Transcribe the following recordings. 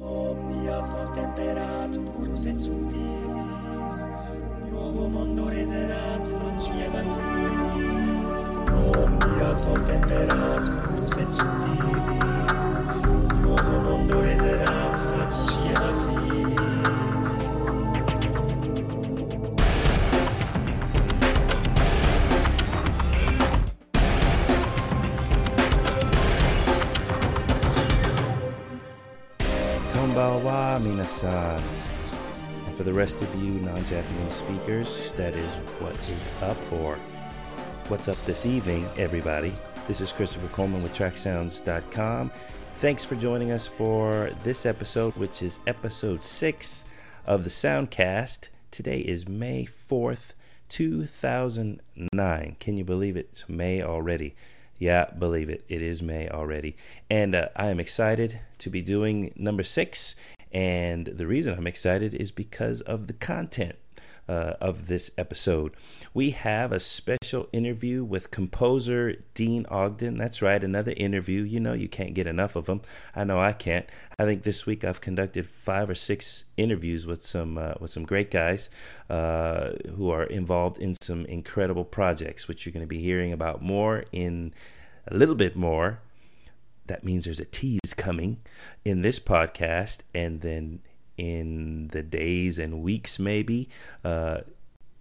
Omnia sol temperat purus et subtilis, Nuovo mondo reserat facie evangelis. Omnia sol temperat purus et subtilis, minasan. And for the rest of you non-Japanese speakers, that is what is up or what's up this evening, everybody. This is Christopher Coleman with TrackSounds.com. Thanks for joining us for this episode, which is episode six of the Soundcast. Today is May 4th, 2009. Can you believe it? It's May already. Yeah, believe it. It is May already. And uh, I am excited to be doing number six. And the reason I'm excited is because of the content uh, of this episode. We have a special interview with composer Deane Ogden. That's right, another interview. You know, you can't get enough of them. I know I can't. I think this week I've conducted five or six interviews with some uh, with some great guys uh, who are involved in some incredible projects, which you're going to be hearing about more in a little bit more. That means there's a tease coming in this podcast, and then in the days and weeks, maybe uh,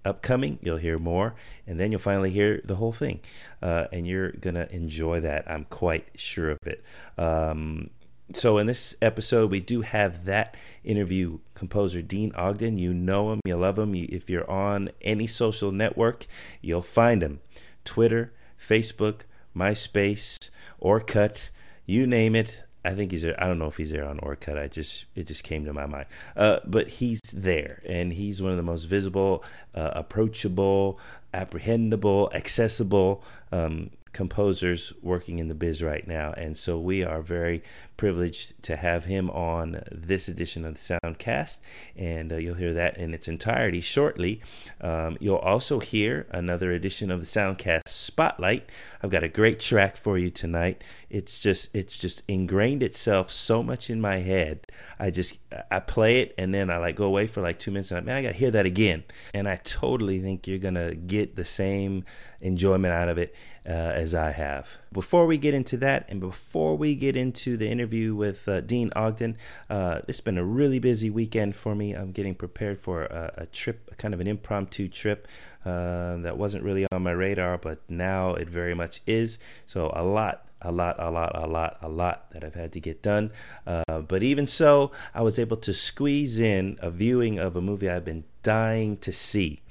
upcoming, you'll hear more, and then you'll finally hear the whole thing, uh, and you're gonna enjoy that. I'm quite sure of it. Um, so in this episode, we do have that interview. Composer Deane Ogden, you know him, you love him. If you're on any social network, you'll find him. Twitter, Facebook, MySpace, Orkut, you name it. I think he's there. I don't know if he's there on Orkut. I just it just came to my mind. Uh, but he's there, and he's one of the most visible, uh, approachable, apprehendable, accessible um, composers working in the biz right now. And so we are very privileged to have him on this edition of the Soundcast, and uh, you'll hear that in its entirety shortly. Um, you'll also hear another edition of the Soundcast Spotlight. I've got a great track for you tonight. It's just it's just ingrained itself so much in my head. I just I play it and then I like go away for like two minutes and I'm like, man, I gotta hear that again. And I totally think you're gonna get the same enjoyment out of it uh, as I have. Before we get into that, and before we get into the interview with uh, Deane Ogden, uh, it's been a really busy weekend for me. I'm getting prepared for a, a trip, kind of an impromptu trip uh, that wasn't really on my radar, but now it very much is. So a lot a lot, a lot, a lot, a lot that I've had to get done. Uh, but even so, I was able to squeeze in a viewing of a movie I've been dying to see.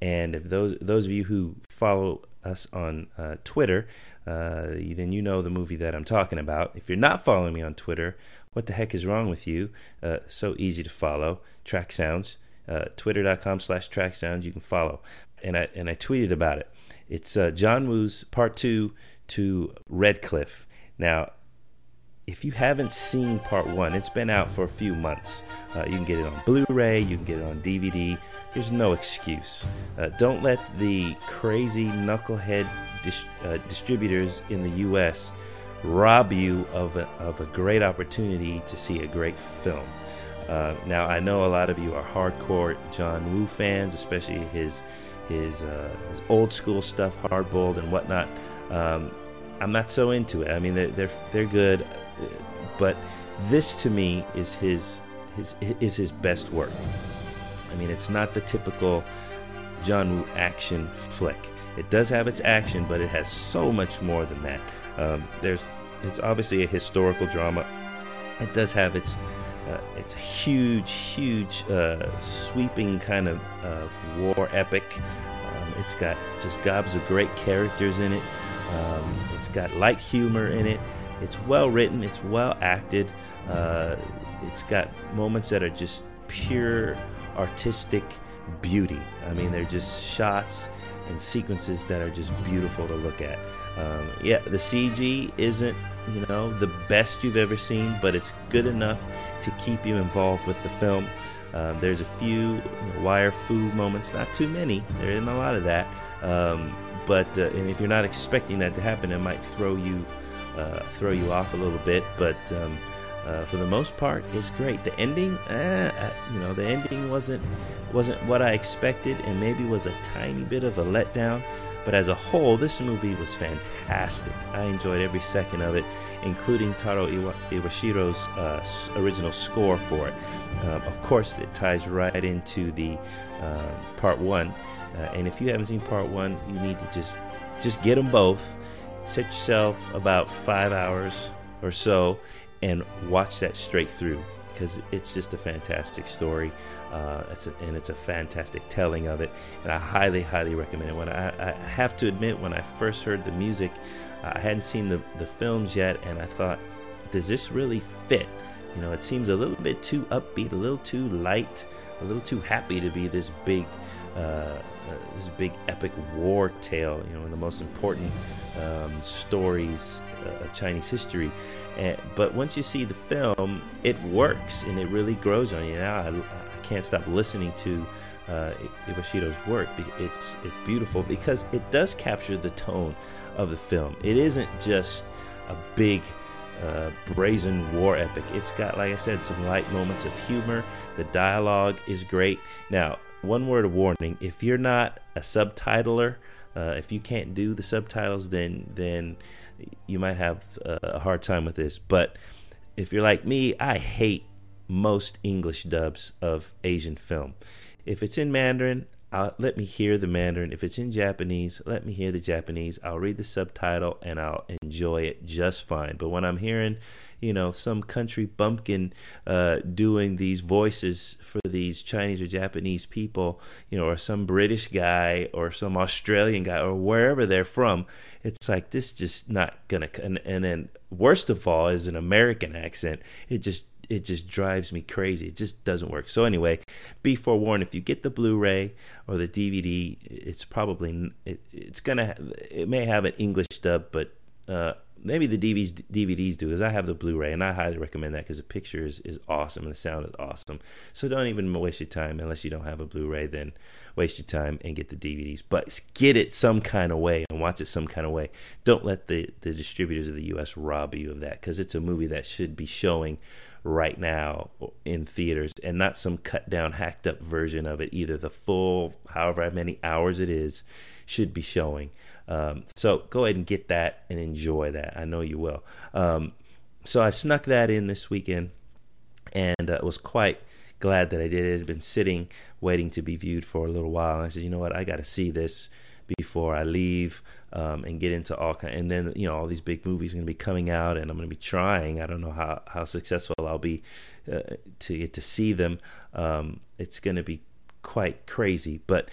And if those those of you who follow us on uh, Twitter, uh, then you know the movie that I'm talking about. If you're not following me on Twitter, what the heck is wrong with you? Uh, so easy to follow. Track Sounds, uh, twitter.com slash track sounds. You can follow. And I, and I tweeted about it. It's uh, John Woo's part two to Red Cliff. Now, if you haven't seen part one, it's been out for a few months. Uh, you can get it on Blu ray, you can get it on DVD. There's no excuse. Uh, don't let the crazy knucklehead dis- uh, distributors in the U.S. rob you of a, of a great opportunity to see a great film. Uh, now, I know a lot of you are hardcore John Woo fans, especially his his uh, his old school stuff, hard boiled and whatnot. Um, I'm not so into it. I mean, they're, they're they're good, but this to me is his his is his best work. I mean, it's not the typical John Woo action flick. It does have its action, but it has so much more than that. Um, there's it's obviously a historical drama. It does have its uh, it's a huge, huge, uh, sweeping kind of uh, war epic. Um, it's got just gobs of great characters in it. Um, it's got light humor in it. It's well written. It's well acted. Uh, it's got moments that are just pure artistic beauty. I mean, they're just shots and sequences that are just beautiful to look at. Um, yeah, the CG isn't, you know, the best you've ever seen, but it's good enough to keep you involved with the film. Um, there's a few wire fu moments, not too many. There isn't a lot of that. Um, but uh, and if you're not expecting that to happen, it might throw you uh, throw you off a little bit. But um, uh, for the most part, it's great. The ending, eh, uh, you know, the ending wasn't wasn't what I expected, and maybe was a tiny bit of a letdown. But as a whole, this movie was fantastic. I enjoyed every second of it, including Taro Iwa- Iwashiro's uh, original score for it. Um, of course, it ties right into the uh, part one. Uh, and if you haven't seen part one, you need to just just get them both. Set yourself about five hours or so and watch that straight through because it's just a fantastic story. Uh, it's a, and it's a fantastic telling of it, and I highly, highly recommend it. When I, I have to admit, when I first heard the music, I hadn't seen the the films yet, and I thought, does this really fit? You know, it seems a little bit too upbeat, a little too light, a little too happy to be this big. Uh, uh, this big epic war tale, you know, one of the most important um, stories uh, of Chinese history. And, but once you see the film, it works and it really grows on you. Now I, I can't stop listening to uh, work. It's it's beautiful because it does capture the tone of the film. It isn't just a big uh, brazen war epic. It's got, like I said, some light moments of humor. The dialogue is great. Now, one word of warning: if you're not a subtitler, uh, if you can't do the subtitles, then then you might have a hard time with this. But if you're like me, I hate most English dubs of Asian film. If it's in Mandarin, I'll, let me hear the Mandarin. If it's in Japanese, let me hear the Japanese. I'll read the subtitle and I'll enjoy it just fine. But when I'm hearing you know some country bumpkin uh, doing these voices for these Chinese or Japanese people, you know, or some British guy or some Australian guy or wherever they're from. It's like this just not gonna. And, and then worst of all is an American accent. It just it just drives me crazy. It just doesn't work. So anyway, be forewarned. If you get the Blu-ray or the DVD, it's probably it, it's gonna it may have an English dub, but uh, maybe the DVDs, DVDs do, because I have the Blu-ray, and I highly recommend that because the picture is, is awesome and the sound is awesome. So don't even waste your time unless you don't have a Blu-ray. Then waste your time and get the DVDs, but get it some kind of way and watch it some kind of way. Don't let the the distributors of the U.S. rob you of that because it's a movie that should be showing right now in theaters and not some cut down hacked up version of it either the full however many hours it is should be showing um, so go ahead and get that and enjoy that. I know you will. Um, so I snuck that in this weekend and uh, was quite glad that I did. It had been sitting, waiting to be viewed for a little while. And I said, you know what, I got to see this before I leave um, and get into all kind. And then you know all these big movies are going to be coming out, and I'm going to be trying. I don't know how how successful I'll be uh, to get to see them. Um, it's going to be quite crazy, but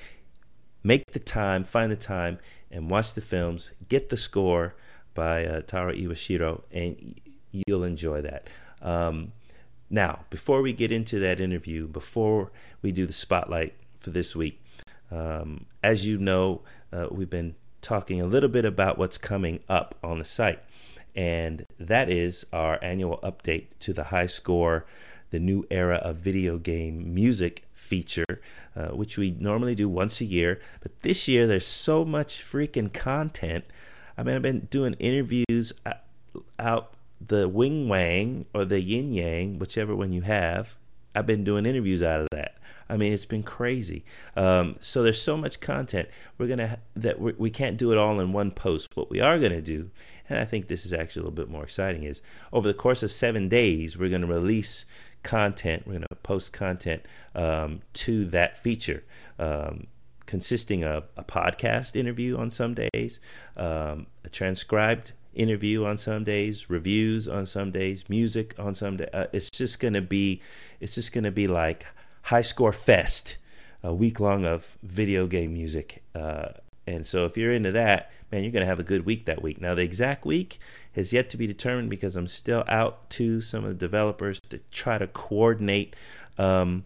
make the time, find the time, and watch the films. Get the score by uh, Taro Iwashiro, and you'll enjoy that. Um, now, before we get into that interview, before we do the spotlight for this week, um, as you know, uh, we've been talking a little bit about what's coming up on the site, and that is our annual update to the high score, the new era of video game music feature, uh, which we normally do once a year. But this year, there's so much freaking content. I mean, I've been doing interviews out the wing wang or the yin yang, whichever one you have. I've been doing interviews out of that. I mean, it's been crazy. Um, so there's so much content. We're gonna that we're, we can not do it all in one post. What we are gonna do, and I think this is actually a little bit more exciting, is over the course of seven days, we're gonna release content. We're going to post content um, to that feature, um, consisting of a podcast interview on some days, um, a transcribed interview on some days, reviews on some days, music on some days. Uh, it's just going to be, it's just going to be like high score fest, a week long of video game music. Uh, and so if you're into that, man, you're going to have a good week that week. Now, the exact week has yet to be determined because I'm still out to some of the developers to try to coordinate um,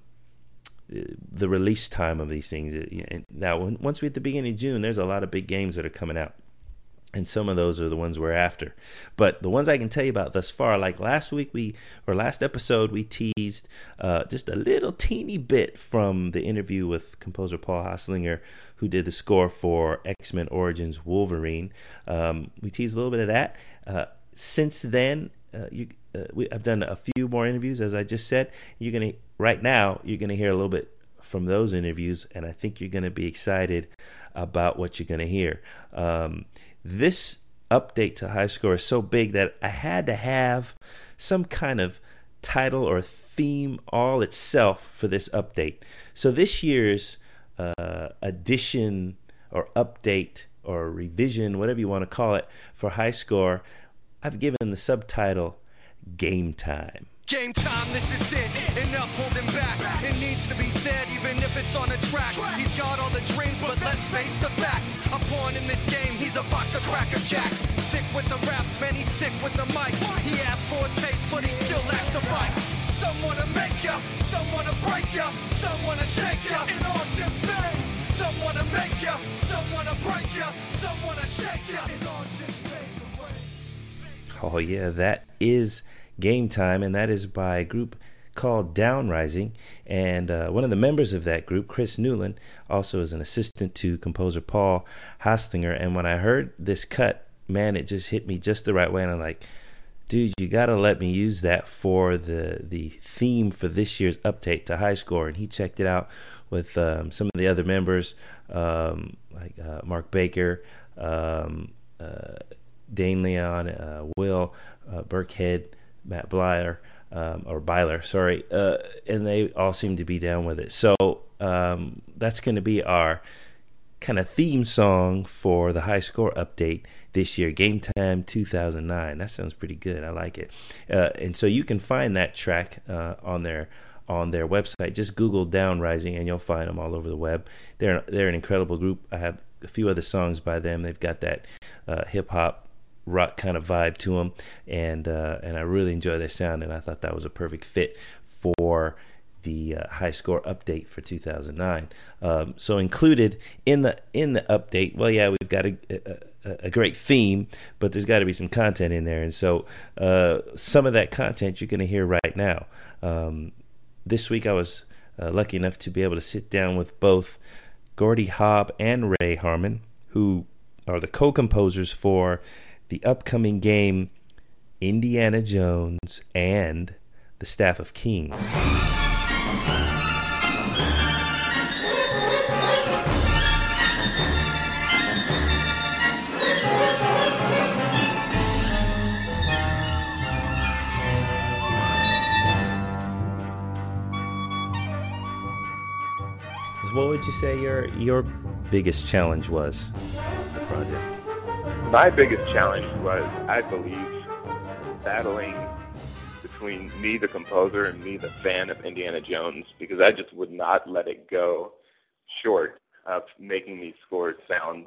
the release time of these things. Now, once we hit the beginning of June, there's a lot of big games that are coming out and some of those are the ones we're after. But the ones I can tell you about thus far, like last week we or last episode, we teased uh, just a little teeny bit from the interview with composer Paul Haslinger, who did the score for X Men Origins Wolverine. Um, we teased a little bit of that. Uh, since then, uh, you, uh, we, I've done a few more interviews, as I just said. You're gonna right now. You're gonna hear a little bit from those interviews, and I think you're gonna be excited about what you're gonna hear. Um, this update to High Score is so big that I had to have some kind of title or theme all itself for this update. So this year's uh, addition or update or revision, whatever you want to call it, for High Score, I've given the subtitle Game Time. Game time, this is it. Enough holding back. It needs to be said, even if it's on a track. He's got all the dreams, but let's face the facts. A pawn in this game, he's a box of cracker jack. Sick with the raps, man, he's sick with the mic. He asked for a taste, but he still lacks the bite. Someone to make ya, someone to break ya, someone to shake ya. In fame. Someone to make ya, someone to break ya, someone to shake ya. In. Oh, yeah, that is Game Time, and that is by group called Down Rising. And uh, one of the members of that group, Chris Newland, also is an assistant to composer Paul Haslinger. And when I heard this cut, man, it just hit me just the right way. And I'm like, dude, you got to let me use that for the, the theme for this year's update to High Score. And he checked it out with um, some of the other members, um, like uh, Mark Baker. Um, uh, Dane Leon, uh, Will uh, Burkhead, Matt Blyer, um, or Byler, sorry, uh, and they all seem to be down with it. So um, that's going to be our kind of theme song for the high score update this year, Game Time 2009. That sounds pretty good. I like it. Uh, and so you can find that track uh, on their on their website. Just Google Down Rising, and you'll find them all over the web. They're they're an incredible group. I have a few other songs by them. They've got that uh, hip hop rock kind of vibe to them, and uh, and I really enjoy their sound, and I thought that was a perfect fit for the uh, high score update for 2009. Um, so included in the in the update, well, yeah, we've got a, a, a great theme, but there's got to be some content in there, and so uh, some of that content you're going to hear right now. Um, this week, I was uh, lucky enough to be able to sit down with both Gordy Haab and Ray Harman, who are the co-composers for the upcoming game Indiana Jones and the Staff of Kings. What would you say your your biggest challenge was the project? My biggest challenge was, I believe, battling between me, the composer, and me, the fan of Indiana Jones, because I just would not let it go short of making these scores sound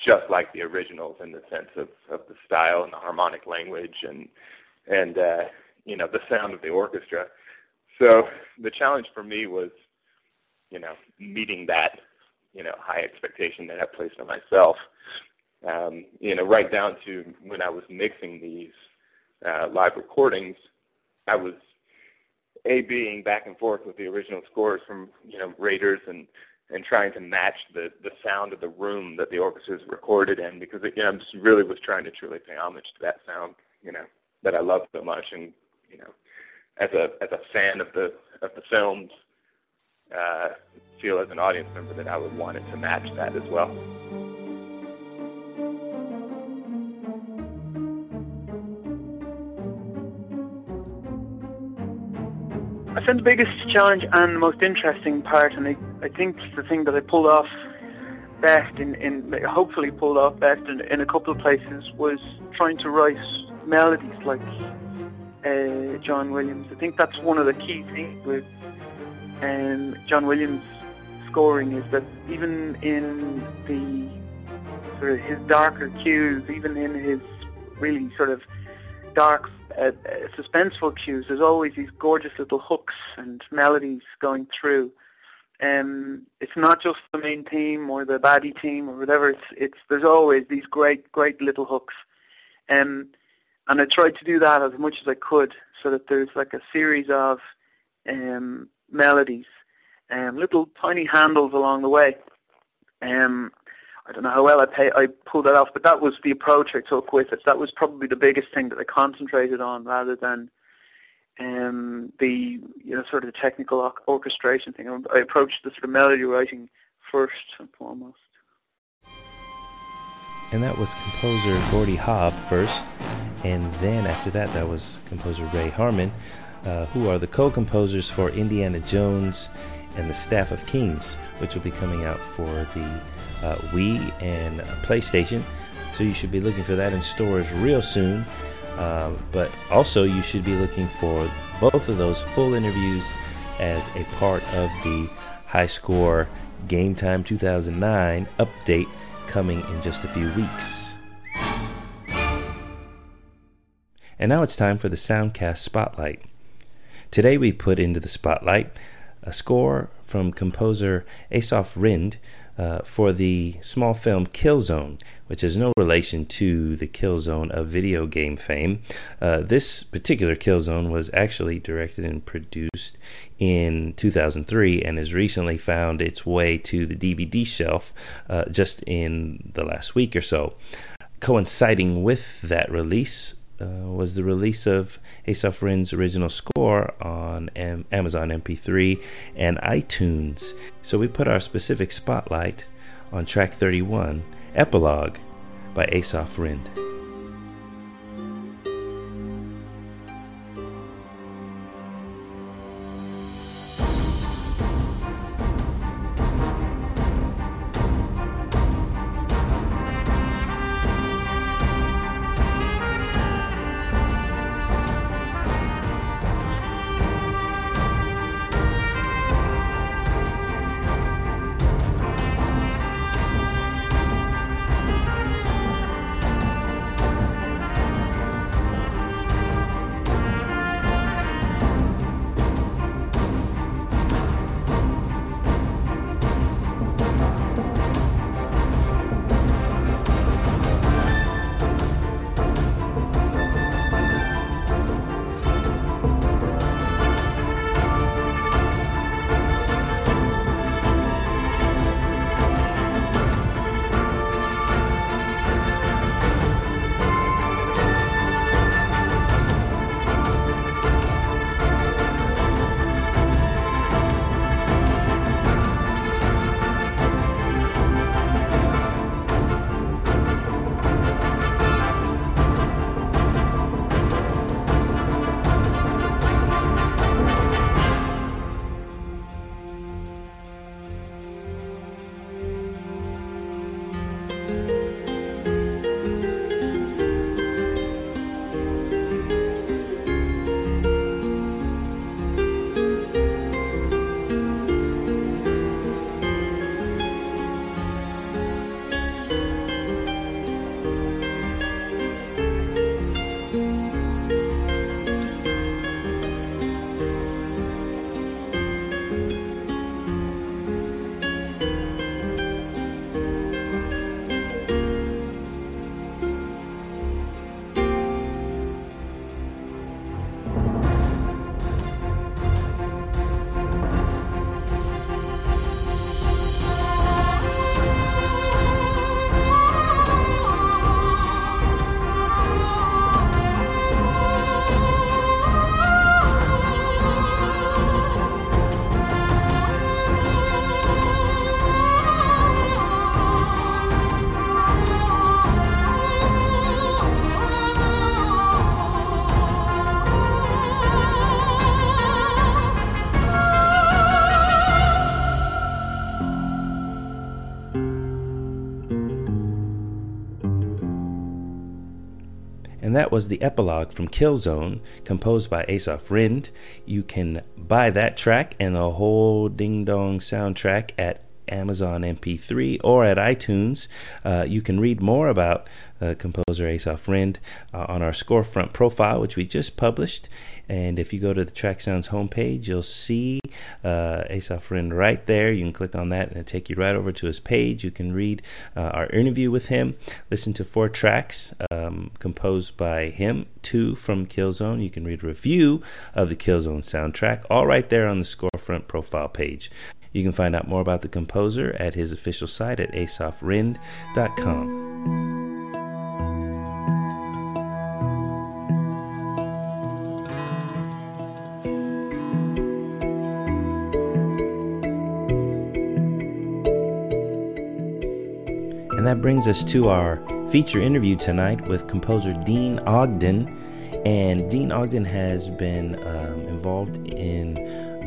just like the originals in the sense of, of the style and the harmonic language and and uh, you know the sound of the orchestra. So the challenge for me was, you know, meeting that you know high expectation that I placed on myself. Um, you know, right down to when I was mixing these uh, live recordings, I was a being back and forth with the original scores from you know Raiders and and trying to match the the sound of the room that the orchestra's recorded in because you know, I just really was trying to truly pay homage to that sound you know that I love so much and you know as a as a fan of the of the films uh, feel as an audience member that I would want it to match that as well. I think the biggest challenge and the most interesting part, and I, I think the thing that I pulled off best, in, in hopefully pulled off best in, in a couple of places, was trying to write melodies like uh, John Williams. I think that's one of the key things with um, John Williams' scoring is that even in the sort of his darker cues, even in his really sort of dark uh, suspenseful cues. There's always these gorgeous little hooks and melodies going through. Um, it's not just the main theme or the baddie theme or whatever. It's it's there's always these great great little hooks, um, and I tried to do that as much as I could so that there's like a series of um, melodies, um, little tiny handles along the way. Um, I don't know how well I pay, I pulled that off, but that was the approach I took with it. That was probably the biggest thing that I concentrated on, rather than um, the you know sort of the technical orchestration thing. I approached the sort of melody writing first and foremost. And that was composer Gordy Haab first, and then after that, that was composer Ray Harman, uh, who are the co-composers for Indiana Jones and the Staff of Kings, which will be coming out for the uh, Wii and PlayStation. So you should be looking for that in stores real soon. Uh, but also, you should be looking for both of those full interviews as a part of the High Score Game Time 2009 update coming in just a few weeks. And now it's time for the Soundcast Spotlight. Today we put into the spotlight a score from composer Assaf Rinde uh, for the small film Killzone, which has no relation to the Killzone of video game fame. Uh, this particular Killzone was actually directed and produced in 2003 and has recently found its way to the DVD shelf uh, just in the last week or so. Coinciding with that release uh, was the release of Assaf Rinde's original score on M- Amazon MP3 and iTunes. So we put our specific spotlight on track 31, Epilogue by Assaf Rinde. That was the epilogue from Killzone, composed by Assaf Rinde. You can buy that track and the whole Ding Dong soundtrack at Amazon MP3 or at iTunes. Uh, you can read more about uh, composer Assaf Rinde uh, on our Scorefront profile, which we just published. And if you go to the Track Sounds homepage, you'll see uh, Assaf Rinde right there. You can click on that and it'll take you right over to his page. You can read uh, our interview with him, listen to four tracks um, composed by him, two from Killzone. You can read a review of the Killzone soundtrack, all right there on the Scorefront profile page. You can find out more about the composer at his official site at assafrinde.com. And that brings us to our feature interview tonight with composer Deane Ogden. And Deane Ogden has been um, involved in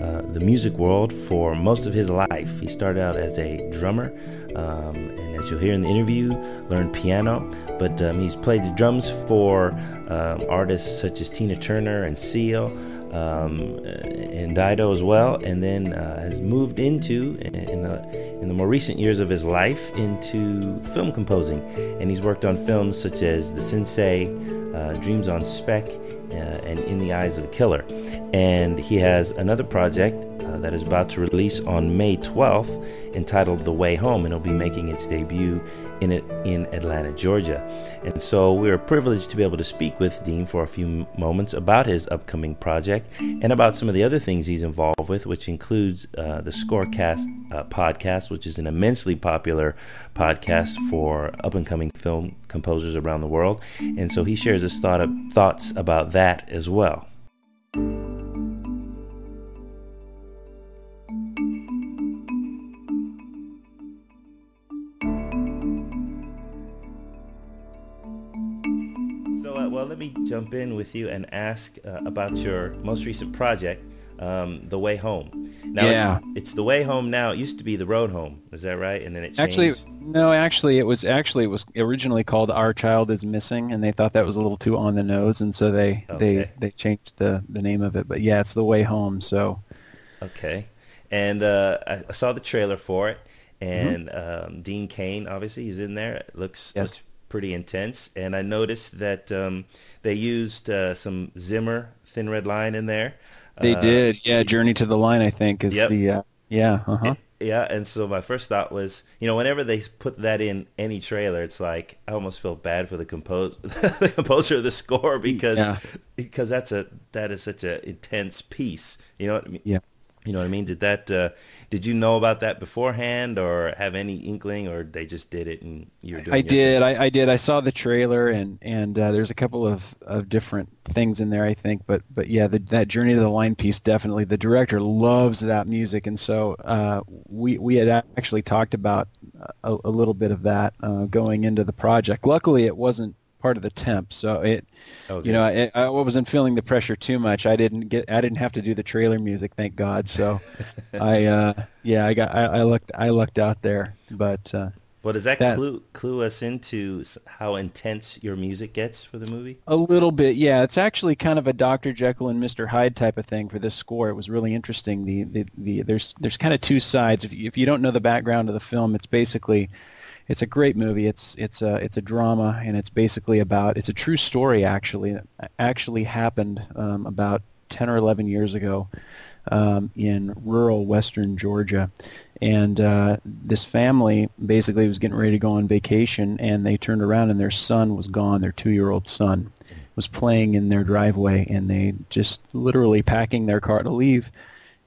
uh, the music world for most of his life. He started out as a drummer, um, and as you'll hear in the interview, learned piano. But um, he's played the drums for um, artists such as Tina Turner and Seal um, and Dido as well, and then uh, has moved into in the in the more recent years of his life into film composing, and he's worked on films such as The Sensei, uh, Dreams on Spec, uh, and In the Eyes of the Killer, and he has another project uh, that is about to release on May 12th entitled The Way Home, and it'll be making its debut in it in Atlanta, Georgia. And so we're privileged to be able to speak with Deane for a few moments about his upcoming project and about some of the other things he's involved with, which includes uh, the Scorecast uh, podcast, which is an immensely popular podcast for up and coming film composers around the world. And so he shares his thought of, thoughts about that as well. So, uh, well. let me jump in with you and ask uh, about your most recent project, um, The Way Home. Now, yeah. it's, it's, The Way Home now. It used to be The Road Home. Is that right? And then it changed. Actually, no. Actually, it was actually it was originally called Our Child Is Missing, and they thought that was a little too on the nose, and so they okay. they they changed the the name of it. But yeah, it's The Way Home. So. Okay, and uh, I saw the trailer for it, and mm-hmm. um, Dean Cain obviously he's in there. It looks yes. looks pretty intense. And I noticed that um, they used uh, some Zimmer Thin Red Line in there. They uh, did, yeah. Journey to the Line, I think, is yep. the uh, yeah, uh huh. Yeah, and so my first thought was, you know, whenever they put that in any trailer, it's like I almost feel bad for the compose the composer of the score because yeah. because that's a that is such an intense piece. You know what I mean? Yeah. You know what I mean? Did that? Uh, did you know about that beforehand, or have any inkling, or they just did it and you were doing? I did. I, I, did. I saw the trailer, and and uh, there's a couple of, of different things in there. I think, but but yeah, the, that journey to the line piece definitely. The director loves that music, and so uh, we we had actually talked about a, a little bit of that uh, going into the project. Luckily, it wasn't part of the temp. So it, okay. you know, it, I wasn't feeling the pressure too much. I didn't get, I didn't have to do the trailer music, thank God. So I, uh, yeah, I got, I, I looked, I looked out there, but. Uh, well, does that, that, clue clue us into how intense your music gets for the movie? A little bit, yeah. It's actually kind of a Dr. Jekyll and Mr. Hyde type of thing for this score. It was really interesting. The the, the there's there's kind of two sides. If you, if you don't know the background of the film, it's basically it's a great movie. It's it's a it's a drama, and it's basically about it's a true story actually actually happened um, about ten or eleven years ago um, in rural western Georgia, and uh, this family basically was getting ready to go on vacation, and they turned around and their son was gone. Their two-year-old son was playing in their driveway, and they just literally packing their car to leave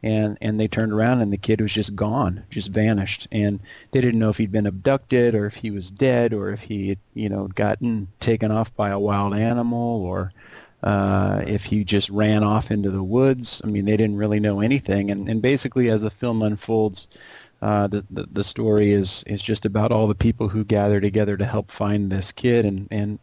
and and they turned around and the kid was just gone, just vanished, and they didn't know if he'd been abducted or if he was dead or if he had you know gotten taken off by a wild animal or uh, if he just ran off into the woods. I mean, they didn't really know anything, and and basically as the film unfolds. Uh, the, the the story is is just about all the people who gather together to help find this kid and and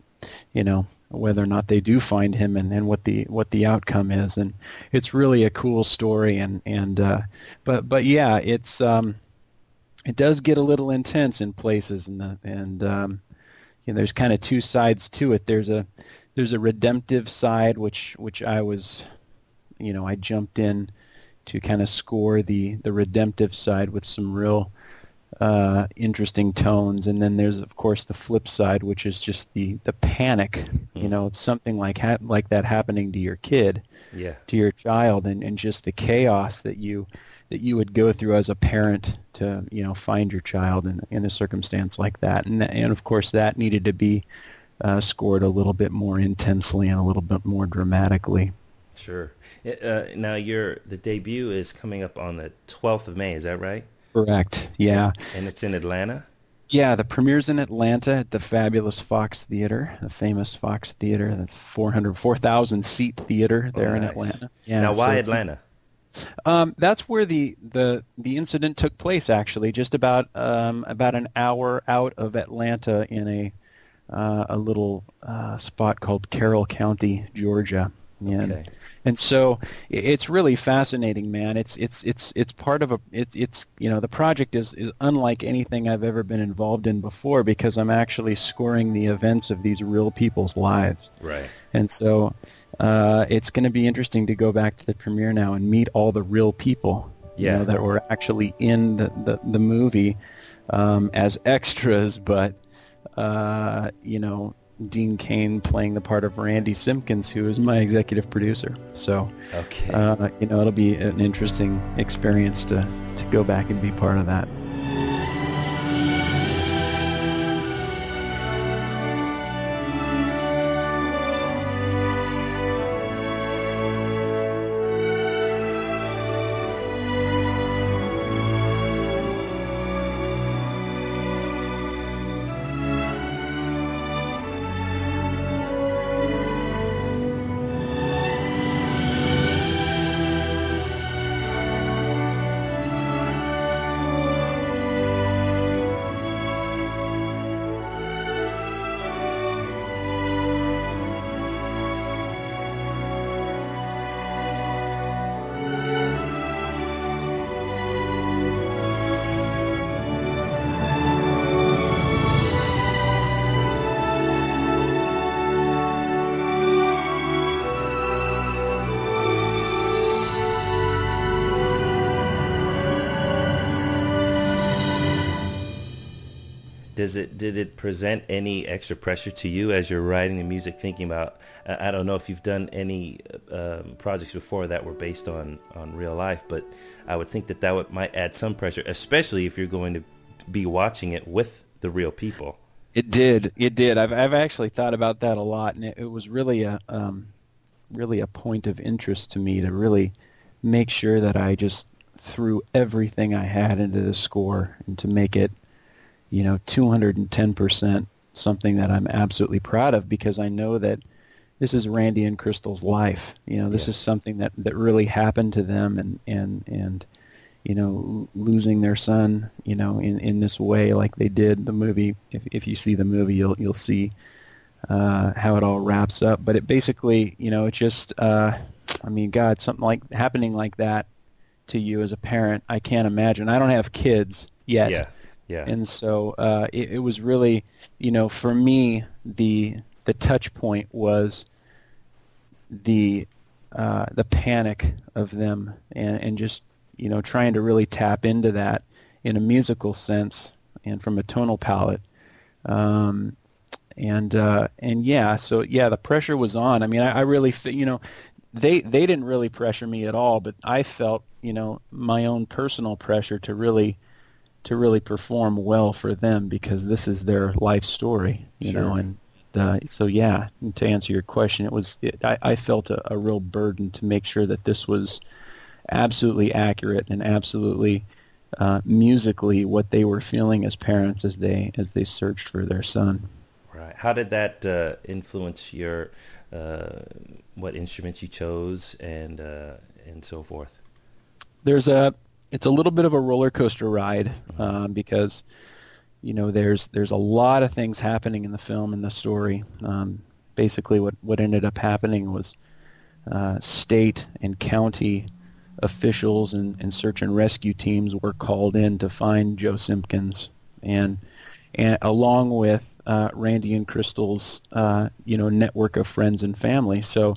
you know whether or not they do find him and, and what the what the outcome is. And it's really a cool story and and uh, but but yeah it's um, it does get a little intense in places and the, and um, you know, there's kind of two sides to it. There's a there's a redemptive side which which I was you know I jumped in to kind of score the the redemptive side with some real uh, interesting tones. And then there's of course the flip side, which is just the the panic. You know, something like ha- like that happening to your kid, yeah, to your child, and, and just the chaos that you that you would go through as a parent to you know find your child in in a circumstance like that. And and of course that needed to be uh, scored a little bit more intensely and a little bit more dramatically. Sure. Uh, now, your the debut is coming up on the 12th of May. Is that right? Correct. Yeah. And it's in Atlanta. Yeah, the premiere's in Atlanta at the fabulous Fox Theater, the famous Fox Theater, the 400, 4,000 seat theater there oh, in. Atlanta. Yeah, now, why so Atlanta? Um, that's where the, the the incident took place. Actually, just about um, about an hour out of Atlanta in a uh, a little uh, spot called Carroll County, Georgia. And, Okay. And so it's really fascinating, man. It's it's it's it's part of a it, it's you know the project is is unlike anything I've ever been involved in before because I'm actually scoring the events of these real people's lives. Right. And so uh, it's going to be interesting to go back to the premiere now and meet all the real people you Yeah. know, that were actually in the, the, the movie um, as extras, but, uh, you know, Dean Cain playing the part of Randy Simpkins, who is my executive producer. So, Okay. uh, you know, it'll be an interesting experience to, to go back and be part of that. Present any extra pressure to you as you're writing the music, thinking about? I don't know if you've done any um, projects before that were based on on real life, but I would think that that would, might add some pressure, especially if you're going to be watching it with the real people. It did. It did. I've I've actually thought about that a lot, and it, it was really a um, really a point of interest to me to really make sure that I just threw everything I had into the score and to make it, you know, 210% something that I'm absolutely proud of because I know that this is Randy and Crystal's life. You know, this Yeah. is something that, that really happened to them and, and, and you know, losing their son, you know, in, in this way like they did the movie. If, if you see the movie, you'll, you'll see uh, how it all wraps up. But it basically, you know, it just, uh, I mean, God, something like happening like that to you as a parent, I can't imagine. I don't have kids yet. Yeah, yeah, And so uh, it, it was really, you know, for me, the the touch point was the uh, the panic of them and, and just you know trying to really tap into that in a musical sense and from a tonal palette. Um, and uh, and yeah, so yeah, the pressure was on. I mean, I, I really, you know, they they didn't really pressure me at all, but I felt, you know, my own personal pressure to really to really perform well for them because this is their life story, you know, and uh, so yeah, and to answer your question, it was it, I, I felt a, a real burden to make sure that this was absolutely accurate and absolutely uh, musically what they were feeling as parents as they as they searched for their son. right. How did that uh, influence your uh, what instruments you chose and uh, and so forth? there's a it's a little bit of a roller coaster ride um, because you know there's there's a lot of things happening in the film and the story. Um, basically, what what ended up happening was uh, state and county officials and, and search and rescue teams were called in to find Joe Simpkins and and along with uh, Randy and Crystal's uh, you know network of friends and family. So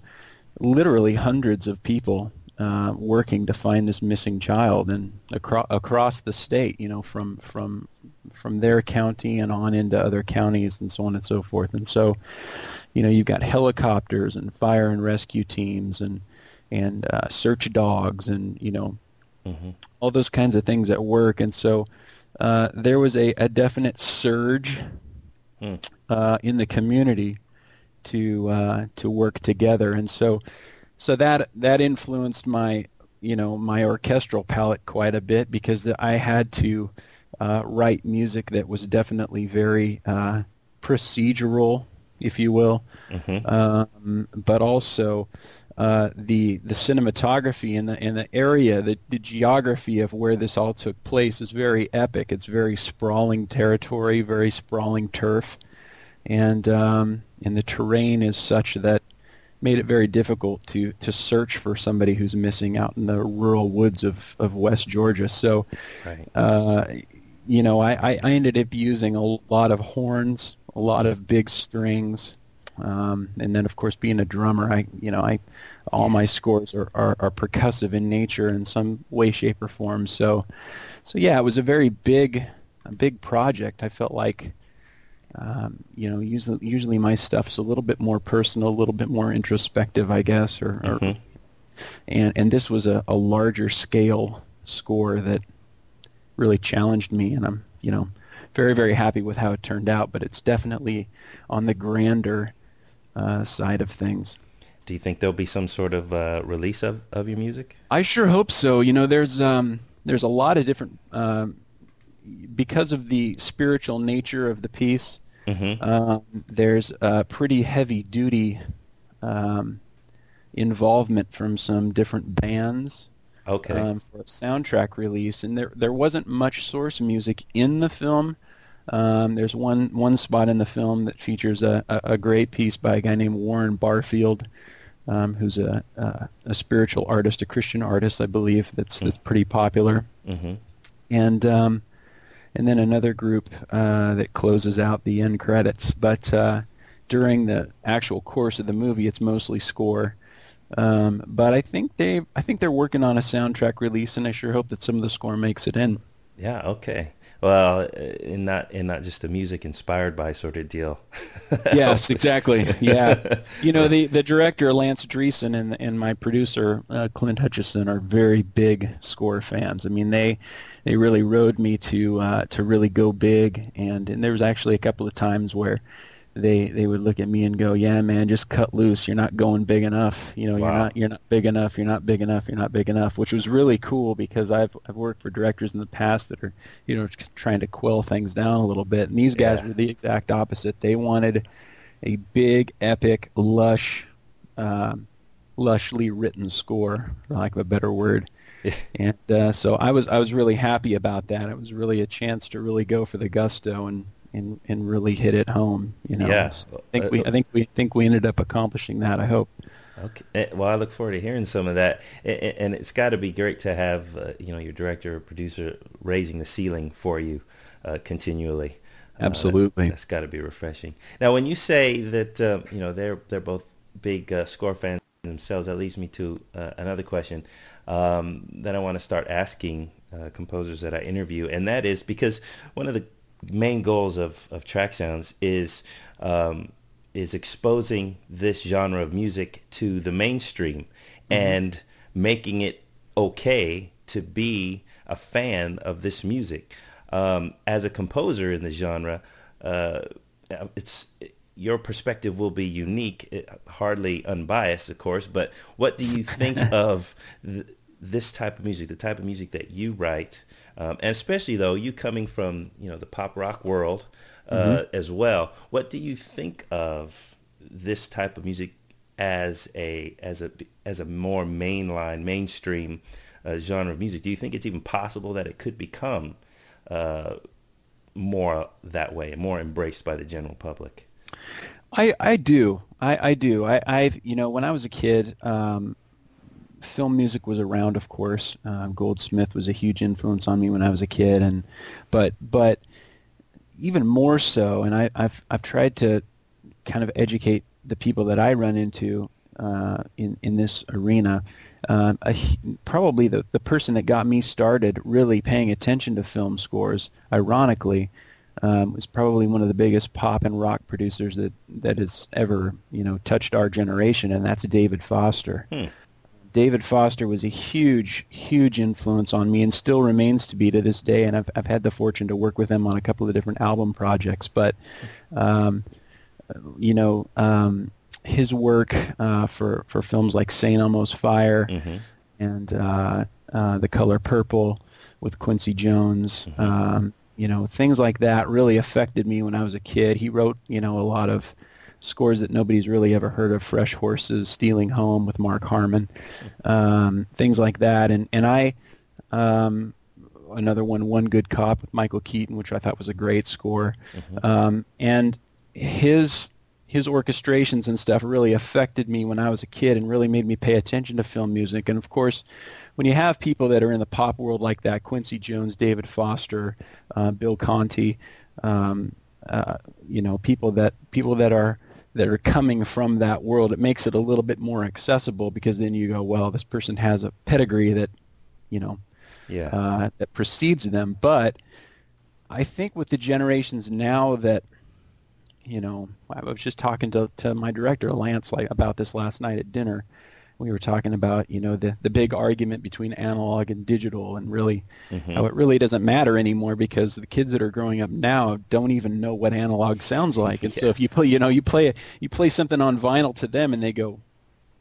literally hundreds of people uh, working to find this missing child and across across the state, you know, from from from their county and on into other counties and so on and so forth. And so, you know, you've got helicopters and fire and rescue teams and and uh, search dogs and you know hmm all those kinds of things at work. And so uh, there was a, a definite surge uh, in the community to uh, to work together. And so so that that influenced my you know my orchestral palette quite a bit because I had to uh, write music that was definitely very uh, procedural, if you will, Mm-hmm. um, but also uh, the the cinematography and the and the area, the, the geography of where this all took place is very epic. It's very sprawling territory, very sprawling turf, and um, and the terrain is such that made it very difficult to to search for somebody who's missing out in the rural woods of, of West Georgia. So, Right. uh, you know, I, I ended up using a lot of horns, a lot of big strings, um, and then of course being a drummer, I you know I all my scores are, are, are percussive in nature in some way, shape, or form. So, so yeah, it was a very big, a big project. I felt like, um, you know, usually usually my stuff's a little bit more personal, a little bit more introspective, I guess, or, or Mhm. and and this was a, a larger scale score that really challenged me, and I'm you know very very happy with how it turned out. But it's definitely on the grander uh, side of things. Do you think there'll be some sort of uh, release of, of your music? I sure hope so. You know, there's um, there's a lot of different um, because of the spiritual nature of the piece. Mm-hmm. Um, there's a pretty heavy duty um, involvement from some different bands Okay. um, for a soundtrack release, and there there wasn't much source music in the film. Um, there's one one spot in the film that features a, a, a great piece by a guy named Warren Barfield, um, who's a, a a spiritual artist, a Christian artist, I believe. That's that's pretty popular mm-hmm. and um, and then another group uh, that closes out the end credits. But uh, during the actual course of the movie, it's mostly score. Um, but I think they, I think they're working on a soundtrack release, and I sure hope that some of the score makes it in. Yeah. Okay. Well, uh, and not and not just the music inspired by sort of deal. yes, exactly. Yeah, you know the the director Lance Dreesen and and my producer uh, Clint Hutchison are very big score fans. I mean they they really rode me to uh, to really go big, and and there was actually a couple of times where they they would look at me and go, "Yeah, man, just cut loose. You're not going big enough. You know, you're not you're not big enough. You're not big enough. You're not big enough." Which was really cool because I've I've worked for directors in the past that are you know trying to quell things down a little bit, and these guys Yeah. were the exact opposite. They wanted a big, epic, lush, um, lushly written score, for lack of a better word. and uh, so I was I was really happy about that. It was really a chance to really go for the gusto and and, and really hit it home. You know, Yeah. So I think we I think we think we ended up accomplishing that. I hope. Okay. Eh, Well, I look forward to hearing some of that, and it's got to be great to have uh, you know your director or producer raising the ceiling for you uh, continually. Uh, that- Absolutely. that's got to be refreshing. Now, when you say that uh, you know they're they're both big uh, score fans themselves, that leads me to uh, another question um, that I want to start asking uh, composers that I interview, and that is because one of the main goals of, of track sounds is um, is exposing this genre of music to the mainstream and making it okay to be a fan of this music. Um, as a composer in the genre, uh, it's your perspective will be unique, eh, hardly unbiased, of course. But what do you think of th- this type of music, the type of music that you write, um, and especially though you coming from you know the pop rock world uh, as well? What do you think of this type of music as a as a as a more mainline mainstream uh, genre of music? Do you think it's even possible that it could become uh, more that way, more embraced by the general public? I, I do. I, I do. I, I've you know when I was a kid, um, film music was around, of course. Um, Goldsmith was a huge influence on me when I was a kid, and but but even more so, and I, I've I've tried to kind of educate the people that I run into uh, in in this arena. Um, a, hu- probably the the person that got me started really paying attention to film scores, ironically, um, was probably one of the biggest pop and rock producers that that has ever you know touched our generation, and that's David Foster. Hmm. David Foster was a huge, huge influence on me and still remains to be to this day. And I've, I've had the fortune to work with him on a couple of different album projects. But, um, you know, um, his work uh, for for films like St. Elmo's Fire Mm-hmm. and uh, uh, The Color Purple with Quincy Jones. Mm-hmm. Um, you know, things like that really affected me when I was a kid. He wrote, you know, a lot of scores that nobody's really ever heard of. Fresh Horses, Stealing Home with Mark Harmon, um, things like that. And and I, um, another one, One Good Cop with Michael Keaton, which I thought was a great score. Um, and his his orchestrations and stuff really affected me when I was a kid and really made me pay attention to film music. And of course, when you have people that are in the pop world like that, Quincy Jones, David Foster, uh, Bill Conti, um, uh, you know, people that people that are that are coming from that world, it makes it a little bit more accessible because then you go, well, this person has a pedigree that, you know, Yeah. uh, that precedes them. But I think with the generations now that, you know, I was just talking to, to my director, Lance, like about this last night at dinner. We were talking about, you know, the, the big argument between analog and digital and really mm-hmm. how it really doesn't matter anymore because the kids that are growing up now don't even know what analog sounds like. And so if you play, you know, you play, you play something on vinyl to them and they go,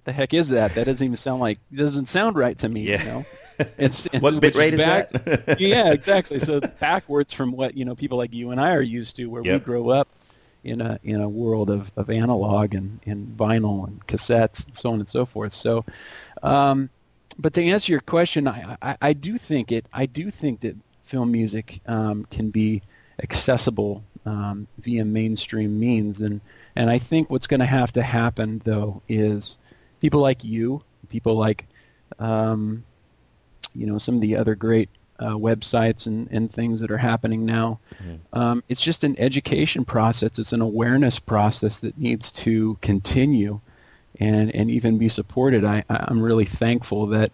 the heck is that? That doesn't even sound like, it doesn't sound right to me, Yeah. you know? It's, it's What bit rate is back- that? yeah, exactly. So backwards from what you know people like you and I are used to, where Yep. we grow up in a in a world of, of analog and, and vinyl and cassettes and so on and so forth. So, um, but to answer your question, I, I, I do think it. I do think that film music um, can be accessible um, via mainstream means, and and I think what's going to have to happen though is people like you, people like um, you know some of the other great uh, websites and, and things that are happening now. Um, it's just an education process. It's an awareness process that needs to continue and, and even be supported. I, I'm really thankful that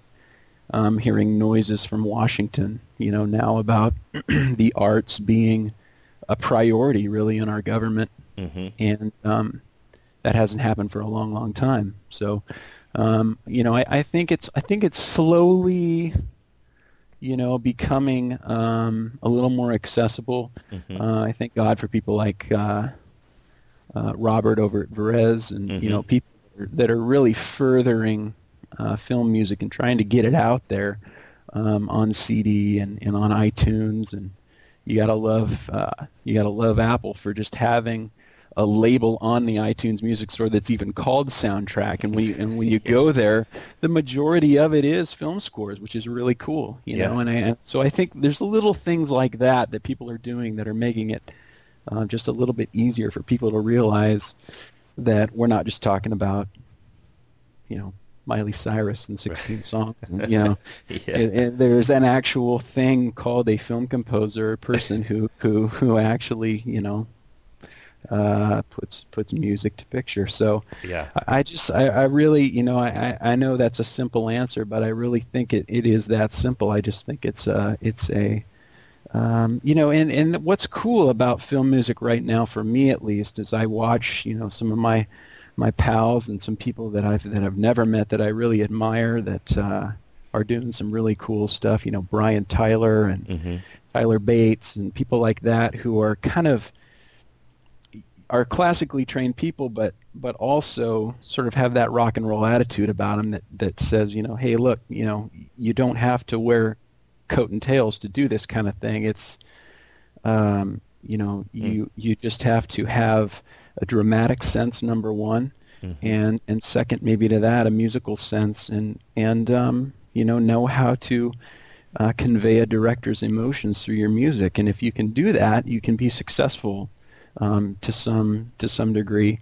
I'm hearing noises from Washington, you know, now about the arts being a priority really in our government. hmm And um, that hasn't happened for a long, long time. So, um, you know, I, I think it's I think it's slowly, you know, becoming um, a little more accessible. Uh, I thank God for people like uh, uh, Robert over at Varèse, and you know, people that are really furthering uh, film music and trying to get it out there um, on CD and, and on iTunes. And you gotta love uh, you gotta love Apple for just having a label on the iTunes Music Store that's even called soundtrack. And when you, and when you go there, the majority of it is film scores, which is really cool. You Yeah. know, and, I, and so I think there's little things like that that people are doing that are making it uh, just a little bit easier for people to realize that we're not just talking about, you know, Miley Cyrus and 16 songs. And, you know, Yeah. and, and there's an actual thing called a film composer, a person who who who actually, you know, uh, puts puts music to picture. So Yeah. I I just, I, I really, you know, I, I I know that's a simple answer, but I really think it, it is that simple. I just think it's uh it's a, um, you know, and, and what's cool about film music right now, for me at least, is I watch, you know, some of my my pals and some people that I've that I've never met that I really admire that uh, are doing some really cool stuff. You know, Brian Tyler and hmm Tyler Bates and people like that who are kind of are classically trained people, but but also sort of have that rock and roll attitude about them that that says, you know, hey, look, you know, you don't have to wear coat and tails to do this kind of thing. It's, um, you know, you you just have to have a dramatic sense, number one, and and second, maybe to that, a musical sense, and and um, you know, know how to uh, convey a director's emotions through your music. And if you can do that, you can be successful um, to some to some degree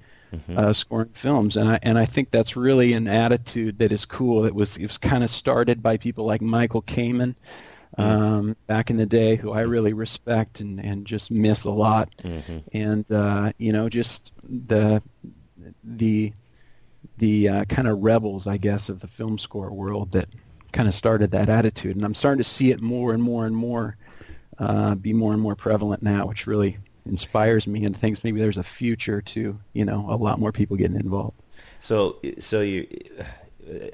uh, scoring films. And I and I think that's really an attitude that is cool. It was it was kind of started by people like Michael Kamen. Um, back in the day, who I really respect and, and just miss a lot, and uh, you know, just the the the uh, kind of rebels, I guess, of the film score world that kind of started that attitude. And I'm starting to see it more and more and more uh, be more and more prevalent now, which really inspires me and thinks maybe there's a future to, you know, a lot more people getting involved. So, so you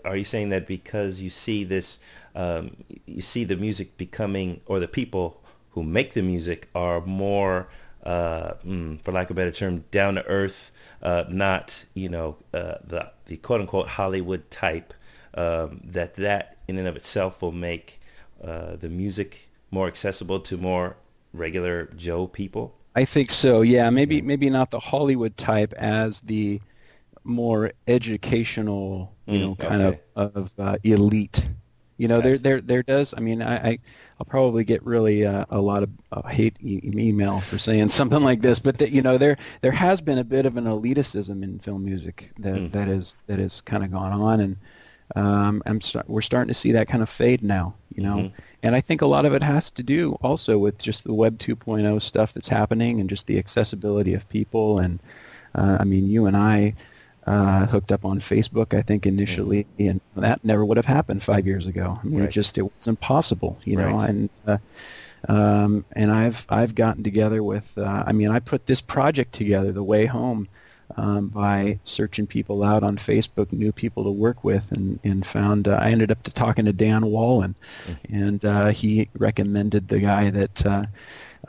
are you saying that because you see this, um, you see the music becoming, or the people who make the music are more uh, mm, for lack of a better term, down to earth, uh, not you know uh, the the quote unquote Hollywood type. Um, that that in and of itself will make uh, the music more accessible to more regular Joe people. I think so. Yeah, maybe maybe not the Hollywood type as the more educational, you know, Mm, kind okay. of of uh, elite. You know, there there there does. I mean, I, I I'll probably get really uh, a lot of uh, hate e- email for saying something like this, but that you know, there there has been a bit of an elitism in film music that Mhm. that is that has kind of gone on, and um, I'm start, we're starting to see that kind of fade now. You know, Mhm. and I think a lot of it has to do also with just the Web 2.0 stuff that's happening and just the accessibility of people. And uh, I mean, you and I uh, hooked up on Facebook, I think initially, and that never would have happened five years ago. I mean, Right. it just it was impossible, you know. Right. And uh, um, and I've I've gotten together with. Uh, I mean, I put this project together, The Way Home. Um, by searching people out on Facebook, new people to work with, and and found uh, I ended up to talking to Dan Wallin, and uh, he recommended the guy that uh,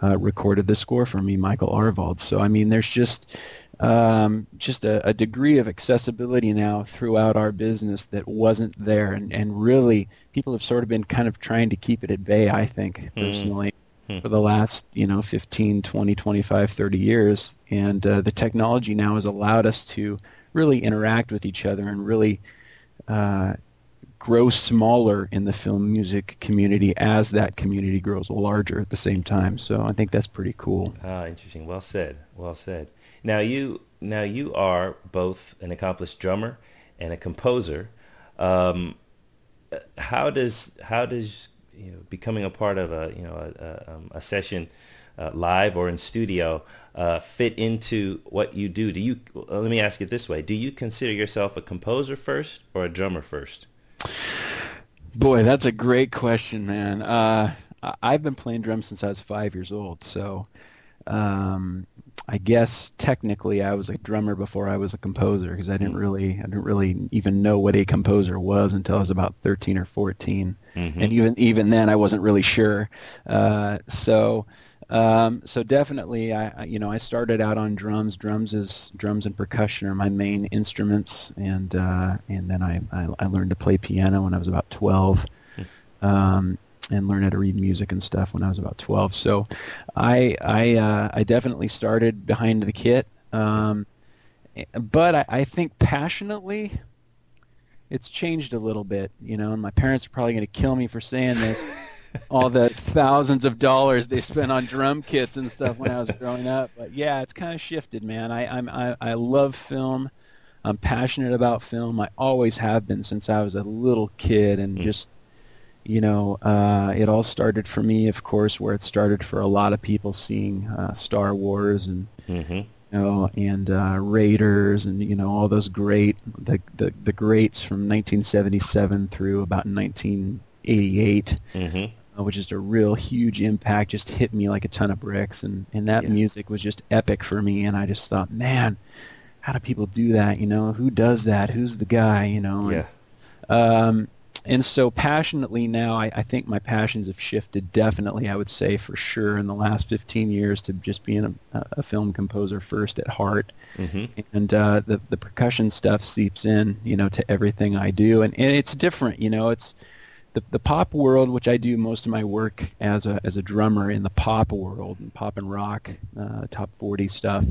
uh, recorded the score for me, Michael Aarvold. So I mean, there's just um, just a, a degree of accessibility now throughout our business that wasn't there, and and really people have sort of been kind of trying to keep it at bay. I think personally. Hmm. For the last, you know, 15, 20, 25, 30 years. And uh, the technology now has allowed us to really interact with each other and really uh, grow smaller in the film music community as that community grows larger at the same time. So I think that's pretty cool. Ah, interesting. Well said. Well said. Now you now you are both an accomplished drummer and a composer. Um, uh, how does how does you know becoming a part of a you know a, a, um, a session uh, live or in studio uh, fit into what you do? Do you let me ask it this way: Do you consider yourself a composer first or a drummer first? Boy, that's a great question, man. Uh, I've been playing drums since I was five years old, so um, I guess technically I was a drummer before I was a composer because I didn't really, I didn't really even know what a composer was until I was about thirteen or 14 Mhm. and even even then I wasn't really sure. Uh, so. Um, so definitely, I, you know I started out on drums. Drums is drums and percussion are my main instruments, and uh, and then I, I I learned to play piano when I was about twelve, um, and learn how to read music and stuff when I was about twelve. So, I I uh, I definitely started behind the kit, um, but I, I think passionately, it's changed a little bit. You know, and my parents are probably going to kill me for saying this. all the thousands of dollars they spent on drum kits and stuff when I was growing up. But yeah, it's kind of shifted, man. I I'm, I I love film. I'm passionate about film. I always have been since I was a little kid, and Mm. just you know, uh, it all started for me, of course, where it started for a lot of people seeing uh, Star Wars and Mm-hmm. you know, and uh, Raiders, and you know all those great the, the the greats from 1977 through about 1988 Mm-hmm. uh, which is a real huge impact, just hit me like a ton of bricks, and and that Yeah. music was just epic for me, and I just thought, man, how do people do that? You know, who does that? Who's the guy? You know, Yeah. and, um, and so passionately now, I, I think my passions have shifted definitely. I would say for sure in the last 15 years to just being a, a film composer first at heart Mm-hmm. and uh, the the percussion stuff seeps in, you know, to everything I do, and, and it's different, you know. It's the the pop world, which I do most of my work as a as a drummer in the pop world and pop and rock, uh, top forty stuff.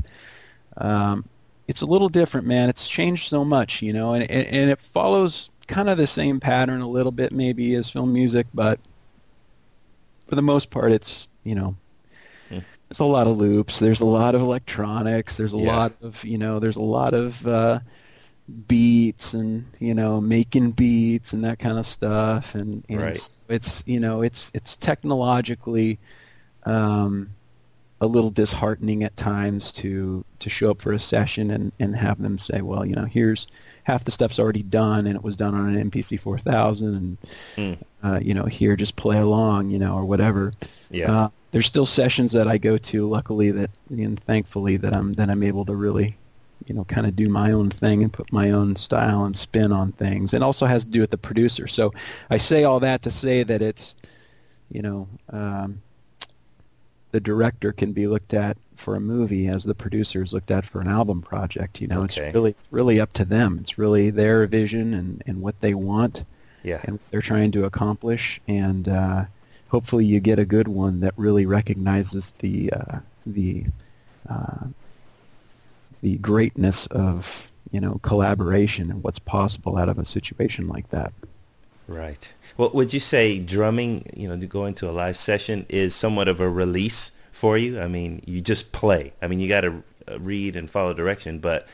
Um, it's a little different, man. It's changed so much, you know, and and, and it follows kind of the same pattern a little bit maybe as film music, but for the most part, it's you know there's a lot of loops. There's a lot of electronics. There's a Yeah. lot of you know. There's a lot of uh, beats and you know making beats and that kind of stuff. And, and Right. it's, it's you know it's it's technologically um, a little disheartening at times to to show up for a session and and have them say, well, you know, here's half the stuff's already done and it was done on an MPC 4000 and Mm. uh, you know here just play along, you know, or whatever. Yeah. Uh, there's still sessions that I go to, luckily that and thankfully that I'm that I'm able to really, you know, kind of do my own thing and put my own style and spin on things. And also has to do with the producer. So I say all that to say that it's, you know, um, the director can be looked at for a movie as the producer is looked at for an album project. You know, Okay. it's really really up to them. It's really their vision and, and what they want Yeah. and what they're trying to accomplish. And uh, hopefully, you get a good one that really recognizes the uh, the uh, the greatness of you know collaboration and what's possible out of a situation like that. Right. Well, would you say drumming, you know, going to go into a live session is somewhat of a release for you? I mean, you just play. I mean, you got to read and follow direction, but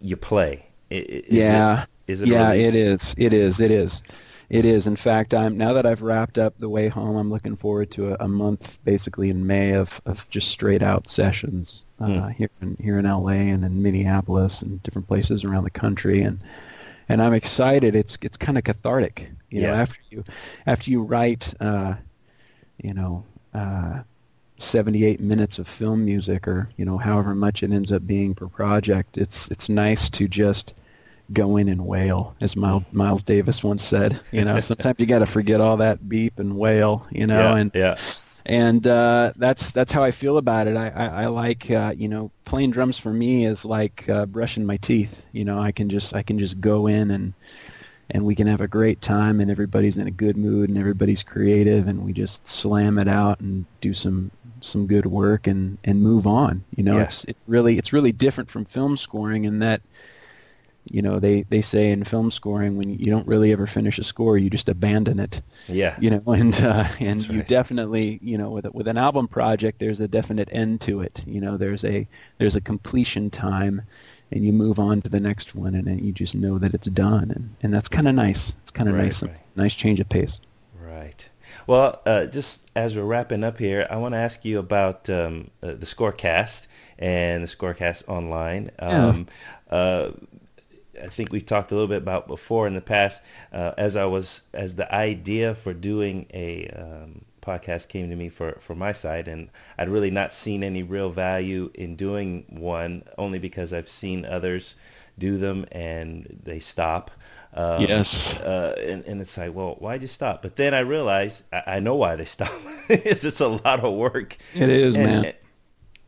you play. Is yeah. It, is it yeah, it is. It is. It is. It is. In fact, I'm now that I've wrapped up the way home. I'm looking forward to a, a month, basically in May, of, of just straight out sessions uh, Hmm. here in here in LA and in Minneapolis and different places around the country, and and I'm excited. It's it's kind of cathartic, you know, after you after you write, uh, you know. Uh, 78 minutes of film music or you know however much it ends up being per project it's it's nice to just go in and wail, as Miles, Miles Davis once said. You know, sometimes you got to forget all that beep and wail. You know, yeah, and yeah. and uh, that's that's how I feel about it. I I, I like uh, you know playing drums for me is like uh, brushing my teeth. You know, I can just I can just go in and and we can have a great time and everybody's in a good mood and everybody's creative and we just slam it out and do some some good work and and move on. You know, Yeah. it's it's really it's really different from film scoring in that you know they they say in film scoring when you don't really ever finish a score you just abandon it Yeah. you know and uh, and That's you right. definitely you know with with an album project there's a definite end to it you know there's a there's a completion time and you move on to the next one and then you just know that it's done and and that's kind of nice it's kind of Right, nice right. nice change of pace Right. Well, uh, just as we're wrapping up here, I want to ask you about um, uh, the Scorecast and the Scorecast online. Um, uh, I think we've talked a little bit about before in the past. Uh, as I was, as the idea for doing a um, podcast came to me for for my side, and I'd really not seen any real value in doing one, only because I've seen others do them and they stop. Um, Yes. uh, and, and it's like, well, why'd you stop? But then I realized I, I know why they stop. it's just a lot of work. It is, and, man.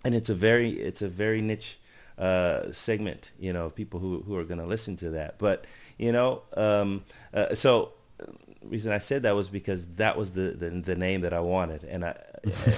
And it's a very, it's a very niche uh, segment, you know, people who who are going to listen to that. But you know, um, uh, so reason I said that was because that was the the, the name that I wanted, and I,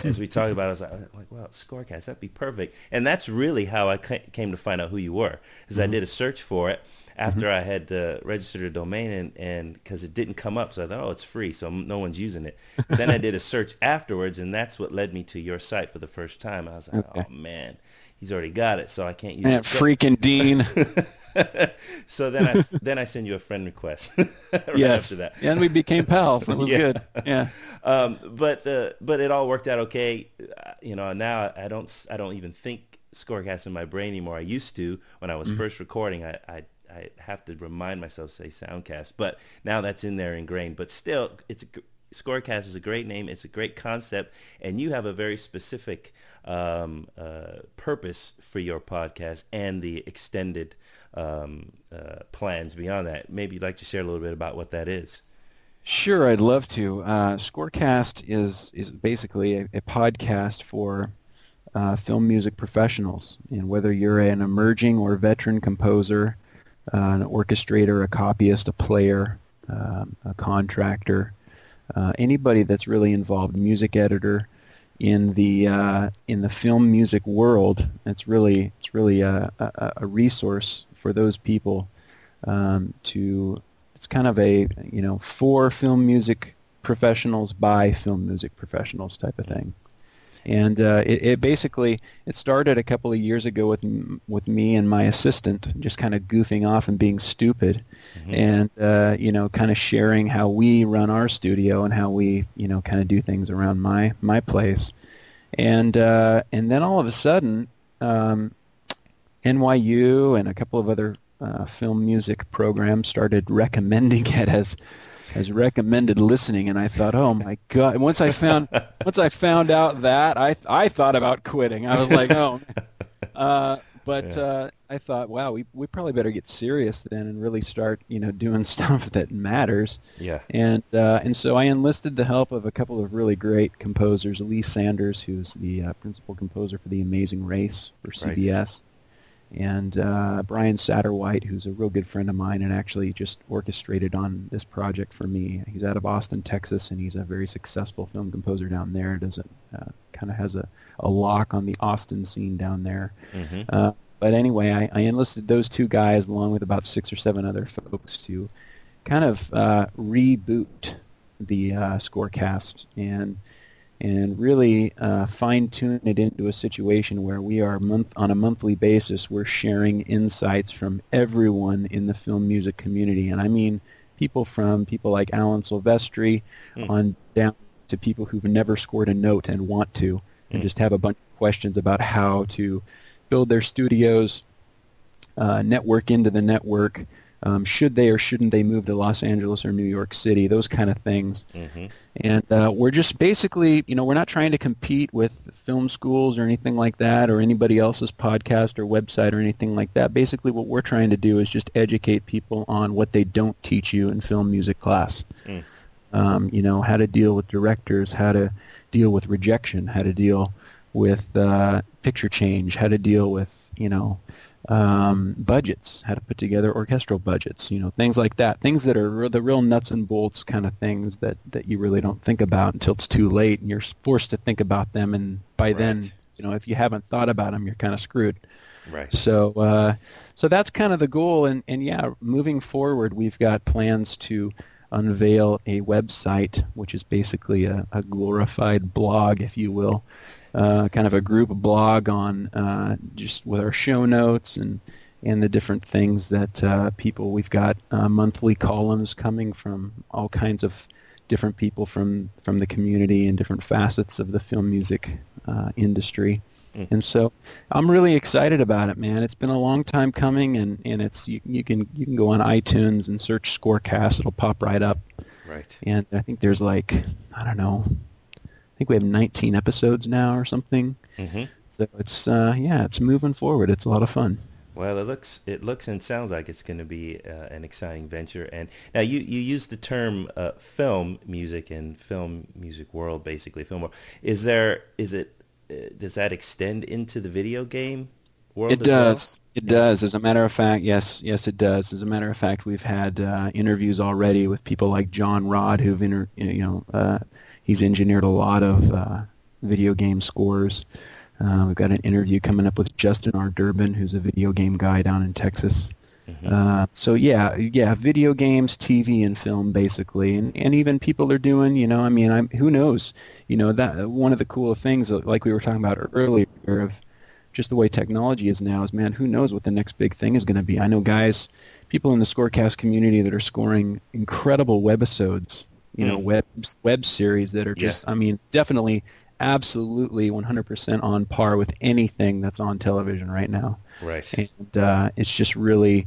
as we talked about, it, I was like, like, well, Scorecast, that'd be perfect, and that's really how I came to find out who you were, because I did a search for it after I had uh, registered a domain, and and because it didn't come up, so I thought, oh, it's free, so no one's using it. But then I did a search afterwards, and that's what led me to your site for the first time. I was like, Okay. oh man, he's already got it, so I can't use it. Freaking Deane. so then I then I send you a friend request right yes. after that. And we became pals. It was Yeah. good. Yeah. Um, but uh, but it all worked out okay. Uh, You know, now I don't I don't even think Scorecast in my brain anymore. I used to when I was Mm-hmm. first recording. I, I I have to remind myself to say Soundcast, but now that's in there ingrained. But still, it's Scorecast is a great name. It's a great concept, and you have a very specific um, uh, purpose for your podcast and the extended um, uh, plans beyond that. Maybe you'd like to share a little bit about what that is. Sure, I'd love to. Uh, Scorecast is is basically a, a podcast for uh, film music professionals, and whether you're an emerging or veteran composer, uh, an orchestrator, a copyist, a player, um, a contractor, uh, anybody that's really involved, music editor in the uh, in the film music world, it's really it's really a, a, a resource for those people um, to it's kind of a you know for film music professionals by film music professionals type of thing and uh, it, it basically it started a couple of years ago with with me and my assistant just kind of goofing off and being stupid and uh, you know kind of sharing how we run our studio and how we you know kind of do things around my my place. And uh, and then all of a sudden um, NYU and a couple of other uh, film music programs started recommending it as as recommended listening, and I thought, oh my god! Once I found once I found out that, I I thought about quitting. I was like, oh. Uh, but Yeah. uh, I thought, wow, we we probably better get serious then and really start, you know, doing stuff that matters. Yeah. And uh, and so I enlisted the help of a couple of really great composers, Lee Sanders, who's the uh, principal composer for The Amazing Race for. CBS, and uh, Brian Satterwhite, who's a real good friend of mine and actually just orchestrated on this project for me. He's out of Austin, Texas, and he's a very successful film composer down there. Does it uh, kind of has a, a lock on the Austin scene down there. hmm Uh, but anyway, I, I enlisted those two guys along with about six or seven other folks to kind of uh, reboot the uh, scorecast and and really uh, fine tune it into a situation where we are month on a monthly basis we're sharing insights from everyone in the film music community, and I mean people from people like Alan Silvestri Mm. on down to people who've never scored a note and want to, and Mm. just have a bunch of questions about how to build their studios, uh, network into the network. Um, should they or shouldn't they move to Los Angeles or New York City? Those kind of things. hmm And uh, we're just basically, you know, we're not trying to compete with film schools or anything like that or anybody else's podcast or website or anything like that. Basically, what we're trying to do is just educate people on what they don't teach you in film music class. Mm. Um, you know, how to deal with directors, how to deal with rejection, how to deal with uh, picture change, how to deal with, you know, um, budgets, how to put together orchestral budgets, you know, things like that. Things that are the real nuts and bolts kind of things that, that you really don't think about until it's too late and you're forced to think about them. And by then, you know, if you haven't thought about them, you're kind of screwed. Right. So, uh, so that's kind of the goal. And, and yeah, moving forward, we've got plans to unveil a website, which is basically a, a glorified blog, if you will, uh, kind of a group blog on uh, just with our show notes and and the different things that uh, people. We've got uh, monthly columns coming from all kinds of different people from from the community and different facets of the film music uh, industry. Mm. And so I'm really excited about it, man. It's been a long time coming, and, and it's you, you can you can go on iTunes and search Scorecast. It'll pop right up. Right. And I think there's like I don't know. Think we have 19 episodes now or something. hmm So it's uh, yeah, it's moving forward. It's a lot of fun. Well, it looks it looks and sounds like it's going to be uh, an exciting venture. And now you you use the term uh, film music and film music world, basically film world. Is there is it uh, does that extend into the video game world? It as well? does. It does. As a matter of fact, yes, yes, it does. As a matter of fact, we've had uh, interviews already with people like John Rodd, who've inter- you know, uh, he's engineered a lot of uh, video game scores. Uh, we've got an interview coming up with Justin R. Durbin, who's a video game guy down in Texas. Mhm. Uh, so yeah, yeah, video games, TV, and film, basically, and and even people are doing, you know, I mean, I'm who knows, you know, that one of the cool things, uh, like we were talking about earlier, of just the way technology is now, is man, who knows what the next big thing is going to be? I know guys, people in the Scorecast community that are scoring incredible webisodes, you know, Mm. web web series that are Yeah. just, I mean, definitely, absolutely, 100% on par with anything that's on television right now Right. and uh, it's just really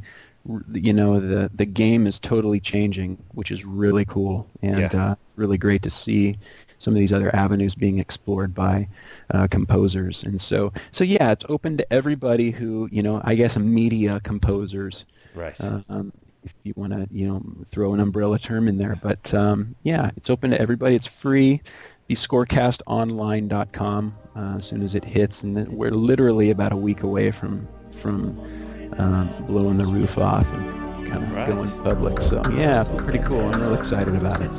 you know the the game is totally changing which is really cool and Yeah. uh, really great to see some of these other avenues being explored by uh, composers and so so yeah it's open to everybody who you know I guess media composers Right. um, if you want to you know throw an umbrella term in there. But um, yeah it's open to everybody. It's free. Be scorecastonline.com uh, as soon as it hits. And then we're literally about a week away from from um, blowing the roof off and kind of Right. going public. So yeah pretty cool. I'm real excited about it.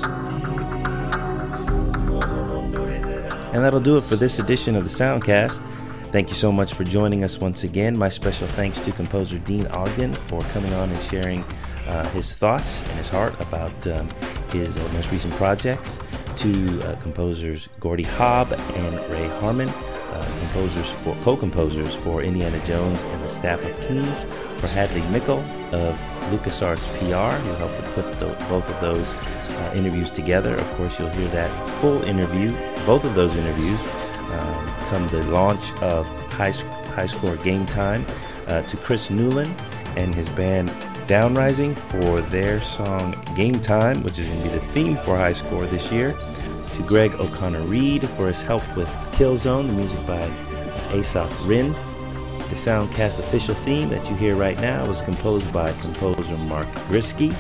And that'll do it for this edition of the Soundcast. Thank you so much for joining us once again. My special thanks to composer Deane Ogden for coming on and sharing uh, his thoughts and his heart about um, his uh, most recent projects. To uh, composers Gordy Haab and Ray Harman, uh, composers for co-composers for Indiana Jones and the Staff of Kings, for Hadley Mickle of LucasArts PR, who helped to put tho- both of those uh, interviews together. Of course, you'll hear that full interview, both of those interviews, um, come the launch of High, High Score Game Time. To Chris Newland and his band Downrising for their song Game Time, which is going to be the theme for High Score this year. To Greg O'Connor Reed for his help with Killzone, the music by Assaf Rinde. The Soundcast official theme that you hear right now was composed by composer Mark Griskey.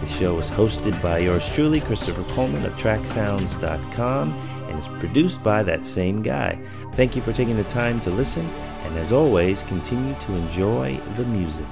The show is hosted by yours truly, Christopher Coleman of TrackSounds.com, and is produced by that same guy. Thank you for taking the time to listen, and as always, continue to enjoy the music.